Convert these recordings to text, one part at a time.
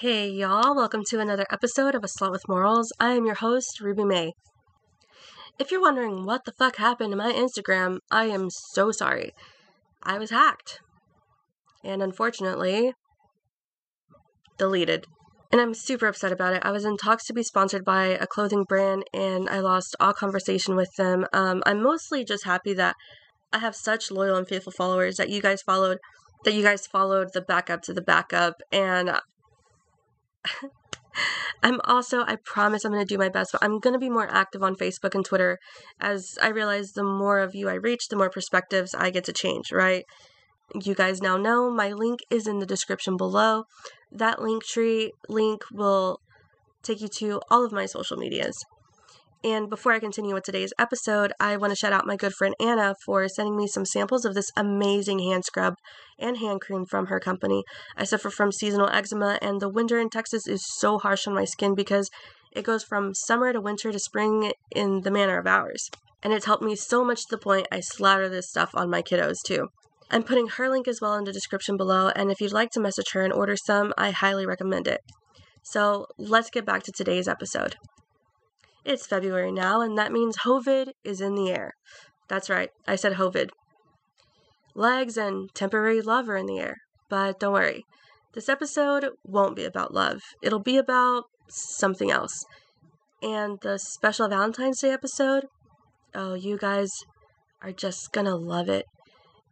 Hey y'all, welcome to another episode of A Slut with Morals. I am your host, Ruby May. If you're wondering what the fuck happened to my Instagram, I am so sorry. I was hacked. And unfortunately, deleted. And I'm super upset about it. I was in talks to be sponsored by a clothing brand and I lost all conversation with them. Um, I'm mostly just happy that I have such loyal and faithful followers that you guys followed that you guys followed the backup to the backup and I'm also, I promise I'm going to do my best, but I'm going to be more active on Facebook and Twitter as I realize the more of you I reach, the more perspectives I get to change, right? You guys now know my link is in the description below. That link tree link will take you to all of my social medias. And before I continue with today's episode, I want to shout out my good friend Anna for sending me some samples of this amazing hand scrub and hand cream from her company. I suffer from seasonal eczema, and the winter in Texas is so harsh on my skin because it goes from summer to winter to spring in the manner of hours. And it's helped me so much to the point I slather this stuff on my kiddos too. I'm putting her link as well in the description below, and if you'd like to message her and order some, I highly recommend it. So let's get back to today's episode. It's February now, and that means Hovid is in the air. That's right, I said Hovid. Legs and temporary love are in the air, but don't worry. This episode won't be about love. It'll be about something else. And the special Valentine's Day episode, oh, you guys are just gonna love it.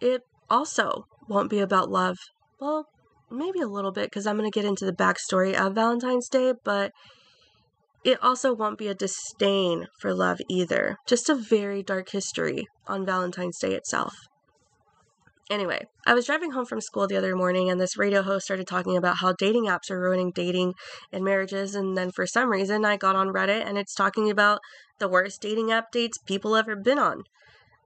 It also won't be about love. Well, maybe a little bit because I'm gonna get into the backstory of Valentine's Day, but it also won't be a disdain for love either, just a very dark history on Valentine's Day itself. Anyway, I was driving home from school the other morning and this radio host started talking about how dating apps are ruining dating and marriages. And then for some reason, I got on Reddit and it's talking about the worst dating app dates people ever been on.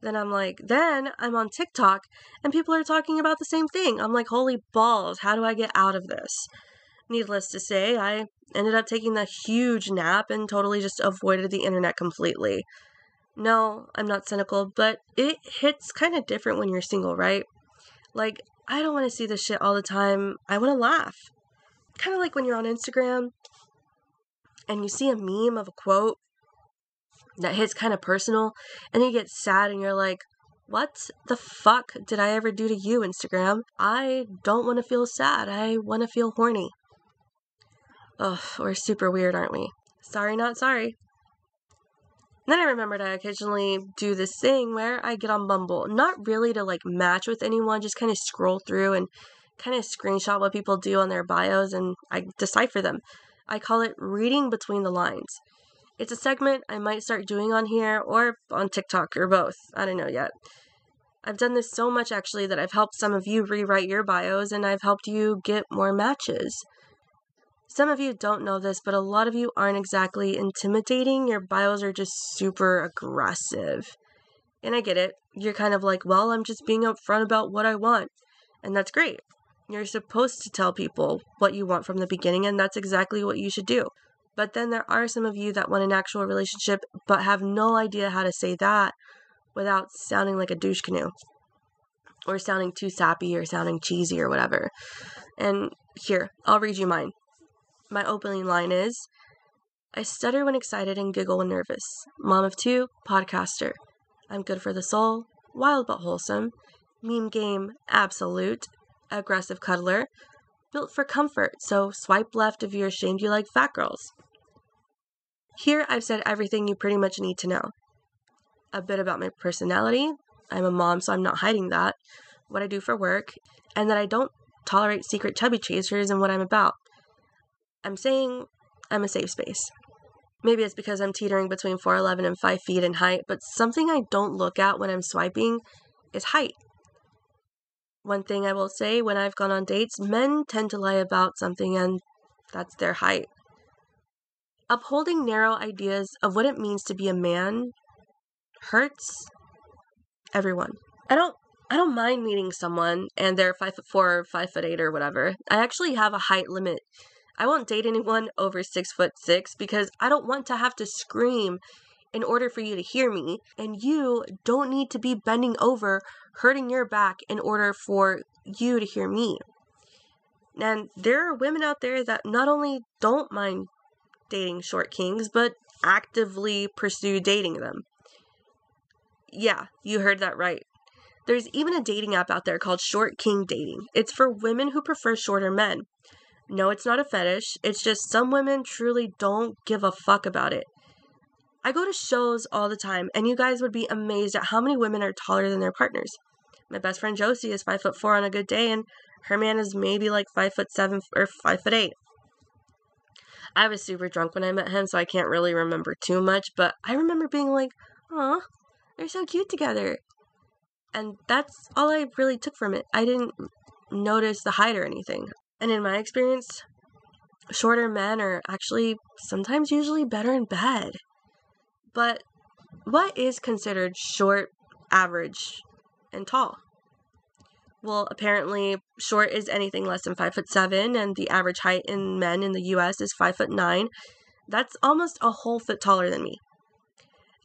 Then I'm like, then I'm on TikTok and people are talking about the same thing. I'm like, holy balls, how do I get out of this? Needless to say, I ended up taking a huge nap and totally just avoided the internet completely. No, I'm not cynical, but it hits kind of different when you're single, right? Like, I don't want to see this shit all the time. I want to laugh. Kind of like when you're on Instagram and you see a meme of a quote that hits kind of personal and you get sad and you're like, what the fuck did I ever do to you, Instagram? I don't want to feel sad. I want to feel horny. Ugh, we're super weird, aren't we? Sorry, not sorry. And then I remembered I occasionally do this thing where I get on Bumble, not really to like match with anyone, just kind of scroll through and kind of screenshot what people do on their bios and I decipher them. I call it reading between the lines. It's a segment I might start doing on here or on TikTok or both. I don't know yet. I've done this so much actually that I've helped some of you rewrite your bios and I've helped you get more matches. Some of you don't know this, but a lot of you aren't exactly intimidating. Your bios are just super aggressive. And I get it. You're kind of like, well, I'm just being upfront about what I want. And that's great. You're supposed to tell people what you want from the beginning, and that's exactly what you should do. But then there are some of you that want an actual relationship but have no idea how to say that without sounding like a douche canoe or sounding too sappy or sounding cheesy or whatever. And here, I'll read you mine my opening line is I stutter when excited and giggle when nervous. Mom of two, podcaster. I'm good for the soul, wild but wholesome. Meme game, absolute. Aggressive cuddler. Built for comfort, so swipe left if you're ashamed you like fat girls. Here I've said everything you pretty much need to know. A bit about my personality. I'm a mom, so I'm not hiding that. What I do for work, and that I don't tolerate secret chubby chasers and what I'm about. I'm saying I'm a safe space. Maybe it's because I'm teetering between 4'11 and 5 feet in height, but something I don't look at when I'm swiping is height. One thing I will say when I've gone on dates, men tend to lie about something, and that's their height. Upholding narrow ideas of what it means to be a man hurts everyone. I don't I don't mind meeting someone and they're five foot four or five foot eight or whatever. I actually have a height limit. I won't date anyone over six foot six because I don't want to have to scream in order for you to hear me. And you don't need to be bending over, hurting your back in order for you to hear me. And there are women out there that not only don't mind dating short kings, but actively pursue dating them. Yeah, you heard that right. There's even a dating app out there called Short King Dating. It's for women who prefer shorter men. No, it's not a fetish. It's just some women truly don't give a fuck about it. I go to shows all the time, and you guys would be amazed at how many women are taller than their partners. My best friend Josie is five foot four on a good day, and her man is maybe like five foot seven or five foot eight. I was super drunk when I met him, so I can't really remember too much, but I remember being like, "Aw, they're so cute together." And that's all I really took from it. I didn't notice the height or anything. And in my experience, shorter men are actually sometimes usually better in bed. But what is considered short, average, and tall? Well, apparently, short is anything less than five foot seven, and the average height in men in the U.S. is five foot nine. That's almost a whole foot taller than me.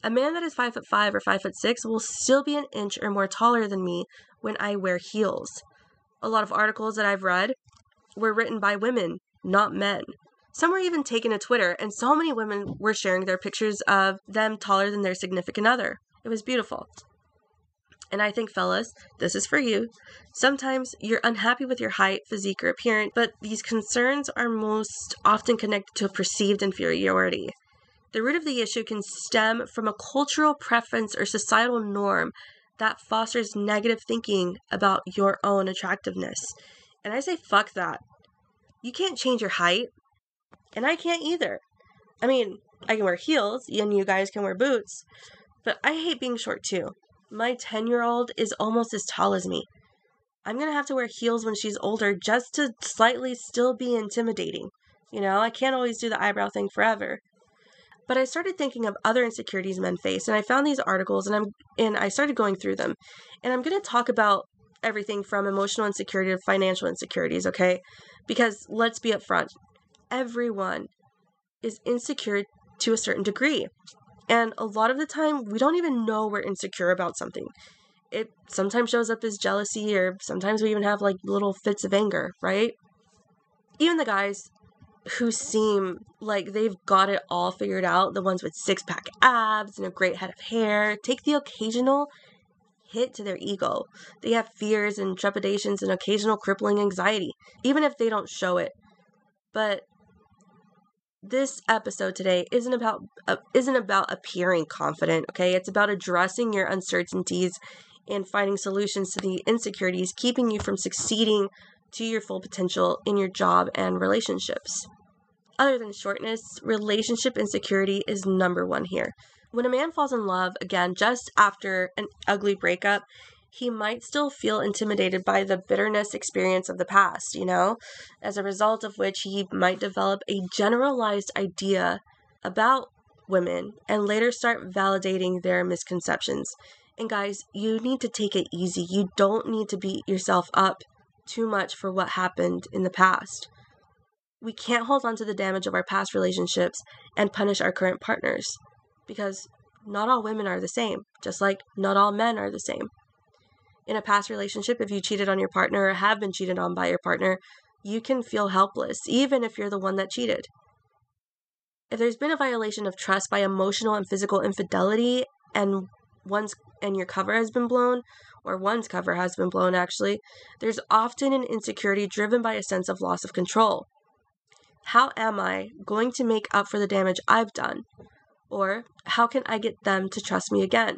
A man that is five foot five or five foot six will still be an inch or more taller than me when I wear heels. A lot of articles that I've read were written by women, not men. Some were even taken to Twitter, and so many women were sharing their pictures of them taller than their significant other. It was beautiful. And I think, fellas, this is for you. Sometimes you're unhappy with your height, physique, or appearance, but these concerns are most often connected to a perceived inferiority. The root of the issue can stem from a cultural preference or societal norm that fosters negative thinking about your own attractiveness. And I say, fuck that. You can't change your height, and I can't either. I mean, I can wear heels, and you guys can wear boots, but I hate being short too. My 10 year old is almost as tall as me. I'm gonna have to wear heels when she's older just to slightly still be intimidating. You know, I can't always do the eyebrow thing forever. But I started thinking of other insecurities men face, and I found these articles, and I'm and I started going through them, and I'm gonna talk about everything from emotional insecurity to financial insecurities, okay? Because let's be upfront, everyone is insecure to a certain degree. And a lot of the time, we don't even know we're insecure about something. It sometimes shows up as jealousy, or sometimes we even have like little fits of anger, right? Even the guys who seem like they've got it all figured out, the ones with six pack abs and a great head of hair, take the occasional hit to their ego. They have fears and trepidations and occasional crippling anxiety, even if they don't show it. But this episode today isn't about uh, isn't about appearing confident okay it's about addressing your uncertainties and finding solutions to the insecurities keeping you from succeeding to your full potential in your job and relationships other than shortness relationship insecurity is number one here when a man falls in love again just after an ugly breakup he might still feel intimidated by the bitterness experience of the past, you know, as a result of which he might develop a generalized idea about women and later start validating their misconceptions. And guys, you need to take it easy. You don't need to beat yourself up too much for what happened in the past. We can't hold on to the damage of our past relationships and punish our current partners because not all women are the same, just like not all men are the same in a past relationship, if you cheated on your partner or have been cheated on by your partner, you can feel helpless, even if you're the one that cheated. If there's been a violation of trust by emotional and physical infidelity and one's and your cover has been blown, or one's cover has been blown actually, there's often an insecurity driven by a sense of loss of control. How am I going to make up for the damage I've done? Or how can I get them to trust me again?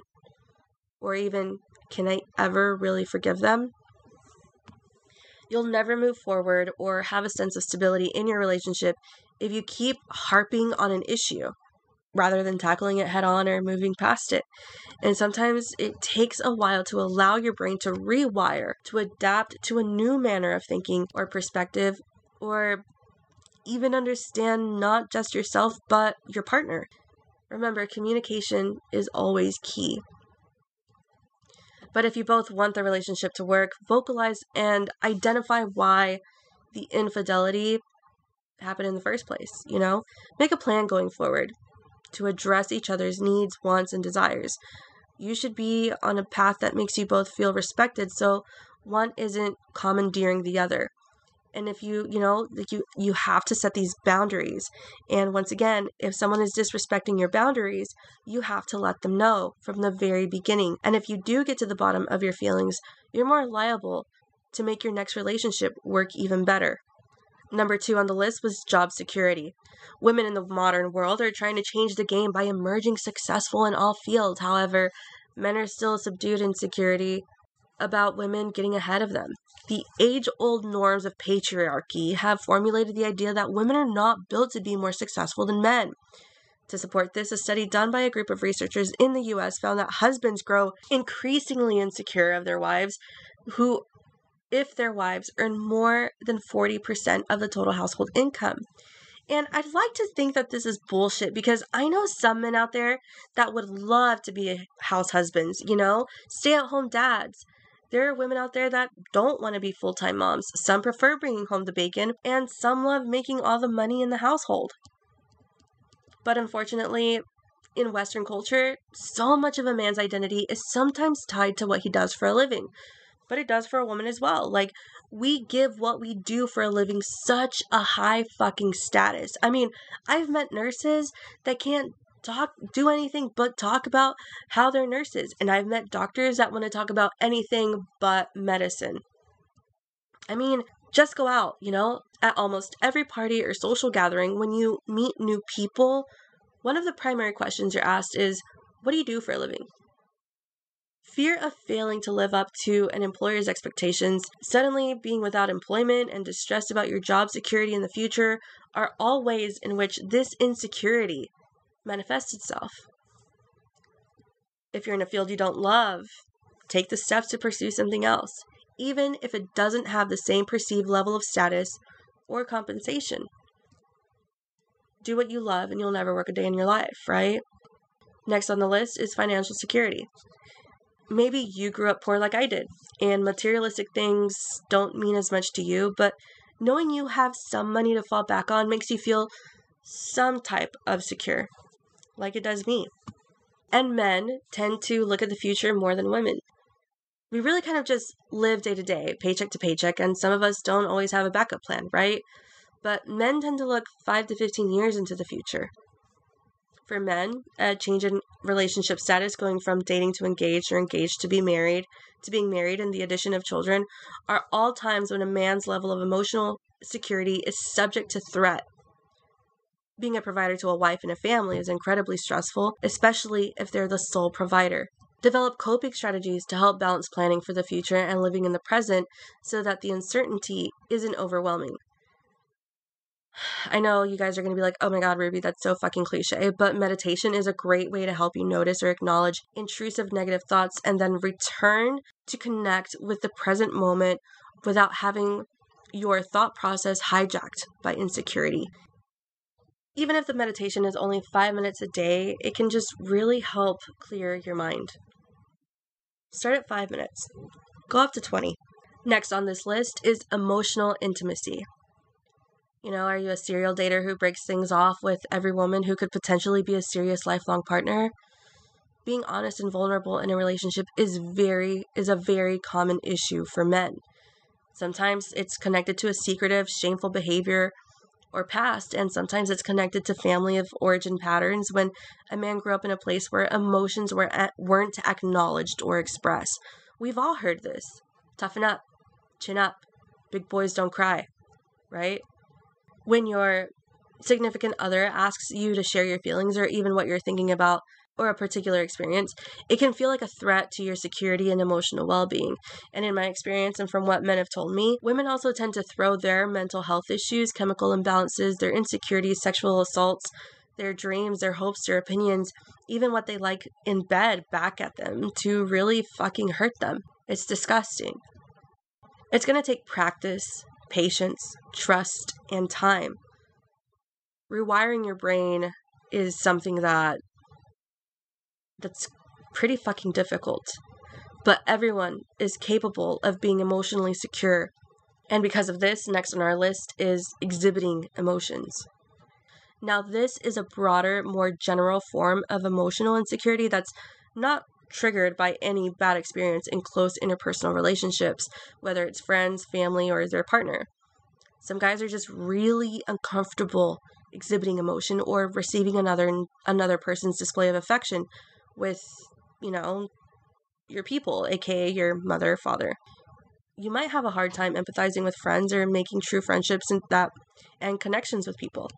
Or even, can I ever really forgive them? You'll never move forward or have a sense of stability in your relationship if you keep harping on an issue. rather than tackling it head on or moving past it. And sometimes it takes a while to allow your brain to rewire, to adapt to a new manner of thinking or perspective, or even understand not just yourself, but your partner. Remember, communication is always key. But if you both want the relationship to work, vocalize and identify why the infidelity happened in the first place, you know? Make a plan going forward to address each other's needs, wants, and desires. You should be on a path that makes you both feel respected so one isn't commandeering the other. And if you, you know, like you you have to set these boundaries. And once again, if someone is disrespecting your boundaries, you have to let them know from the very beginning. And if you do get to the bottom of your feelings, you're more liable to make your next relationship work even better. Number two on the list was job security. Women in the modern world are trying to change the game by emerging successful in all fields. However, men are still subdued insecurity about women getting ahead of them. The age old norms of patriarchy have formulated the idea that women are not built to be more successful than men. To support this, a study done by a group of researchers in the US found that husbands grow increasingly insecure of their wives who if their wives earn more than 40% of the total household income. And I'd like to think that this is bullshit because I know some men out there that would love to be house husbands, you know, stay at home dads. There are women out there that don't want to be full time moms. Some prefer bringing home the bacon, and some love making all the money in the household. But unfortunately, in Western culture, so much of a man's identity is sometimes tied to what he does for a living but it does for a woman as well. Like, we give what we do for a living such a high fucking status. I mean, I've met nurses that can't talk do anything but talk about how they're nurses and I've met doctors that want to talk about anything but medicine. I mean, just go out, you know, at almost every party or social gathering when you meet new people, one of the primary questions you're asked is, "What do you do for a living?" fear of failing to live up to an employer's expectations, suddenly being without employment, and distressed about your job security in the future are all ways in which this insecurity manifests itself. If you're in a field you don't love, take the steps to pursue something else, even if it doesn't have the same perceived level of status or compensation. Do what you love and you'll never work a day in your life, right? Next on the list is financial security maybe you grew up poor like I did, and materialistic things don't mean as much to you, but knowing you have some money to fall back on makes you feel some type of secure, like it does me. And men tend to look at the future more than women. We really kind of just live day to day, paycheck to paycheck, and some of us don't always have a backup plan, right? But men tend to look 5 to 15 years into the future. For men, a change in relationship status going from dating to engaged or engaged to be married to being married and the addition of children are all times when a man's level of emotional security is subject to threat. Being a provider to a wife and a family is incredibly stressful, especially if they're the sole provider. Develop coping strategies to help balance planning for the future and living in the present so that the uncertainty isn't overwhelming. I know you guys are going to be like, oh my God, Ruby, that's so fucking cliche. But meditation is a great way to help you notice or acknowledge intrusive negative thoughts and then return to connect with the present moment without having your thought process hijacked by insecurity. Even if the meditation is only five minutes a day, it can just really help clear your mind. Start at five minutes, go up to 20. Next on this list is emotional intimacy. You know, are you a serial dater who breaks things off with every woman who could potentially be a serious lifelong partner? Being honest and vulnerable in a relationship is very is a very common issue for men. Sometimes it's connected to a secretive, shameful behavior or past, and sometimes it's connected to family of origin patterns when a man grew up in a place where emotions were weren't acknowledged or expressed. We've all heard this. Toughen up, chin up, big boys don't cry, right? when your significant other asks you to share your feelings or even what you're thinking about or a particular experience, it can feel like a threat to your security and emotional well being. And in my experience, and from what men have told me, women also tend to throw their mental health issues, chemical imbalances, their insecurities, sexual assaults, their dreams, their hopes, their opinions, even what they like in bed back at them to really fucking hurt them. It's disgusting. It's going to take practice, patience, trust, and time. Rewiring your brain is something that that's pretty fucking difficult. But everyone is capable of being emotionally secure. And because of this, next on our list is exhibiting emotions. Now, this is a broader, more general form of emotional insecurity that's not triggered by any bad experience in close interpersonal relationships, whether it's friends, family, or their partner. Some guys are just really uncomfortable exhibiting emotion or receiving another another person's display of affection with, you know, your people, aka your mother, father. You might have a hard time empathizing with friends or making true friendships and that and connections with people.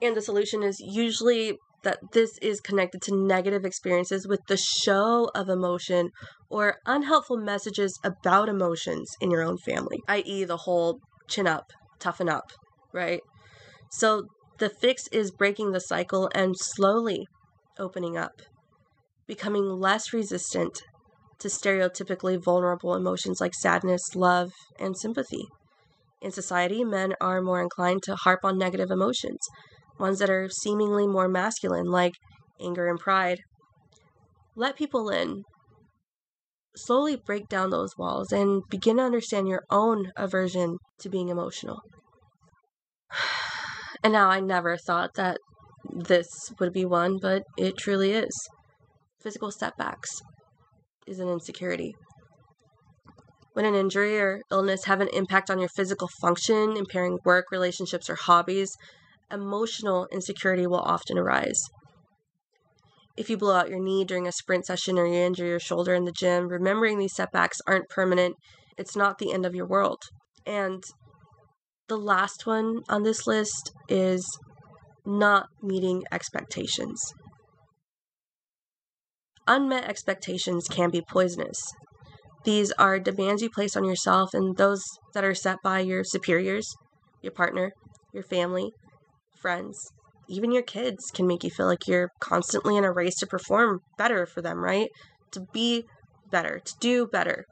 And the solution is usually that this is connected to negative experiences with the show of emotion or unhelpful messages about emotions in your own family, i.e., the whole chin up, toughen up, right? So the fix is breaking the cycle and slowly opening up, becoming less resistant to stereotypically vulnerable emotions like sadness, love, and sympathy. In society, men are more inclined to harp on negative emotions, ones that are seemingly more masculine, like anger and pride. Let people in. Slowly break down those walls and begin to understand your own aversion to being emotional. And now I never thought that this would be one, but it truly is. Physical setbacks is an insecurity. When an injury or illness have an impact on your physical function, impairing work, relationships, or hobbies, emotional insecurity will often arise. If you blow out your knee during a sprint session or you injure your shoulder in the gym, remembering these setbacks aren't permanent, it's not the end of your world. And the last one on this list is not meeting expectations. Unmet expectations can be poisonous. These are demands you place on yourself and those that are set by your superiors, your partner, your family, friends, even your kids can make you feel like you're constantly in a race to perform better for them, right? To be better, to do better.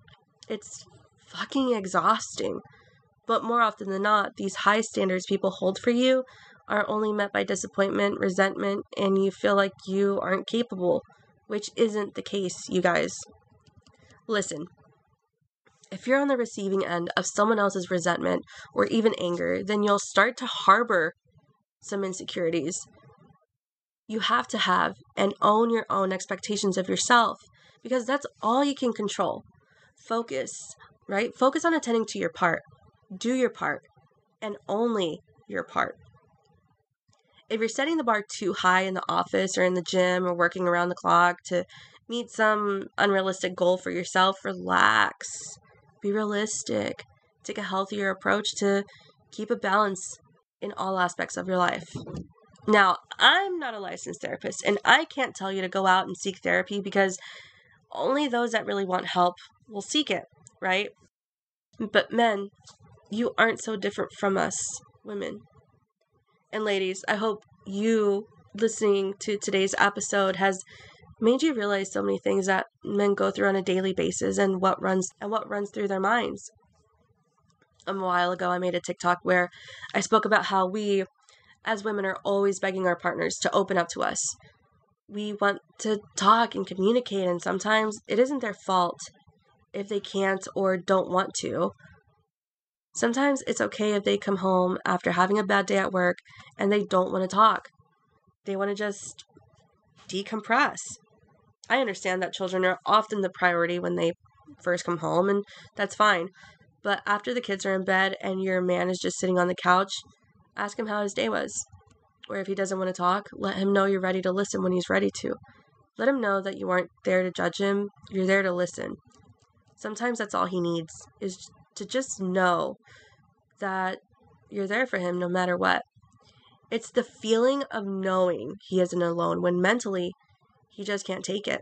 It's fucking exhausting. But more often than not, these high standards people hold for you are only met by disappointment, resentment, and you feel like you aren't capable, which isn't the case, you guys. Listen, if you're on the receiving end of someone else's resentment or even anger, then you'll start to harbor some insecurities. You have to have and own your own expectations of yourself because that's all you can control. Focus, right? Focus on attending to your part. Do your part and only your part. If you're setting the bar too high in the office or in the gym or working around the clock to meet some unrealistic goal for yourself, relax. Be realistic. Take a healthier approach to keep a balance in all aspects of your life. Now, I'm not a licensed therapist, and I can't tell you to go out and seek therapy because only those that really want help will seek it, right? But men, you aren't so different from us women. And ladies, I hope you listening to today's episode has made you realize so many things that men go through on a daily basis and what runs and what runs through their minds a while ago, I made a TikTok where I spoke about how we, as women, are always begging our partners to open up to us. We want to talk and communicate, and sometimes it isn't their fault if they can't or don't want to. Sometimes it's okay if they come home after having a bad day at work and they don't want to talk. They want to just decompress. I understand that children are often the priority when they first come home, and that's fine. But after the kids are in bed and your man is just sitting on the couch, ask him how his day was. Or if he doesn't want to talk, let him know you're ready to listen when he's ready to. Let him know that you aren't there to judge him, you're there to listen. Sometimes that's all he needs, is to just know that you're there for him no matter what. It's the feeling of knowing he isn't alone when mentally he just can't take it.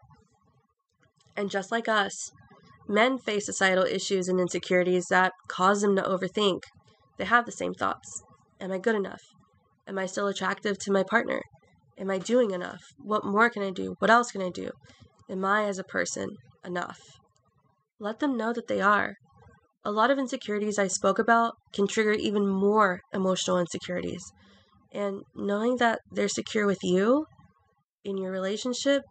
And just like us, Men face societal issues and insecurities that cause them to overthink. They have the same thoughts Am I good enough? Am I still attractive to my partner? Am I doing enough? What more can I do? What else can I do? Am I, as a person, enough? Let them know that they are. A lot of insecurities I spoke about can trigger even more emotional insecurities. And knowing that they're secure with you in your relationship,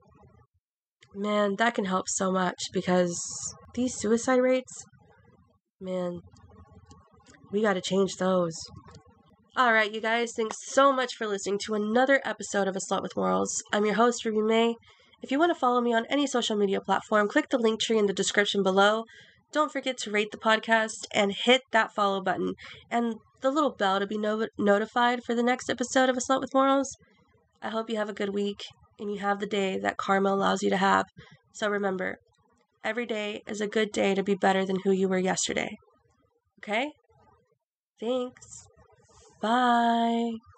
man, that can help so much because these suicide rates, man, we got to change those. All right, you guys, thanks so much for listening to another episode of A Slut with Morals. I'm your host, Ruby May. If you want to follow me on any social media platform, click the link tree in the description below. Don't forget to rate the podcast and hit that follow button and the little bell to be no- notified for the next episode of A Slut with Morals. I hope you have a good week and you have the day that karma allows you to have. So remember, every day is a good day to be better than who you were yesterday. Okay? Thanks. Bye.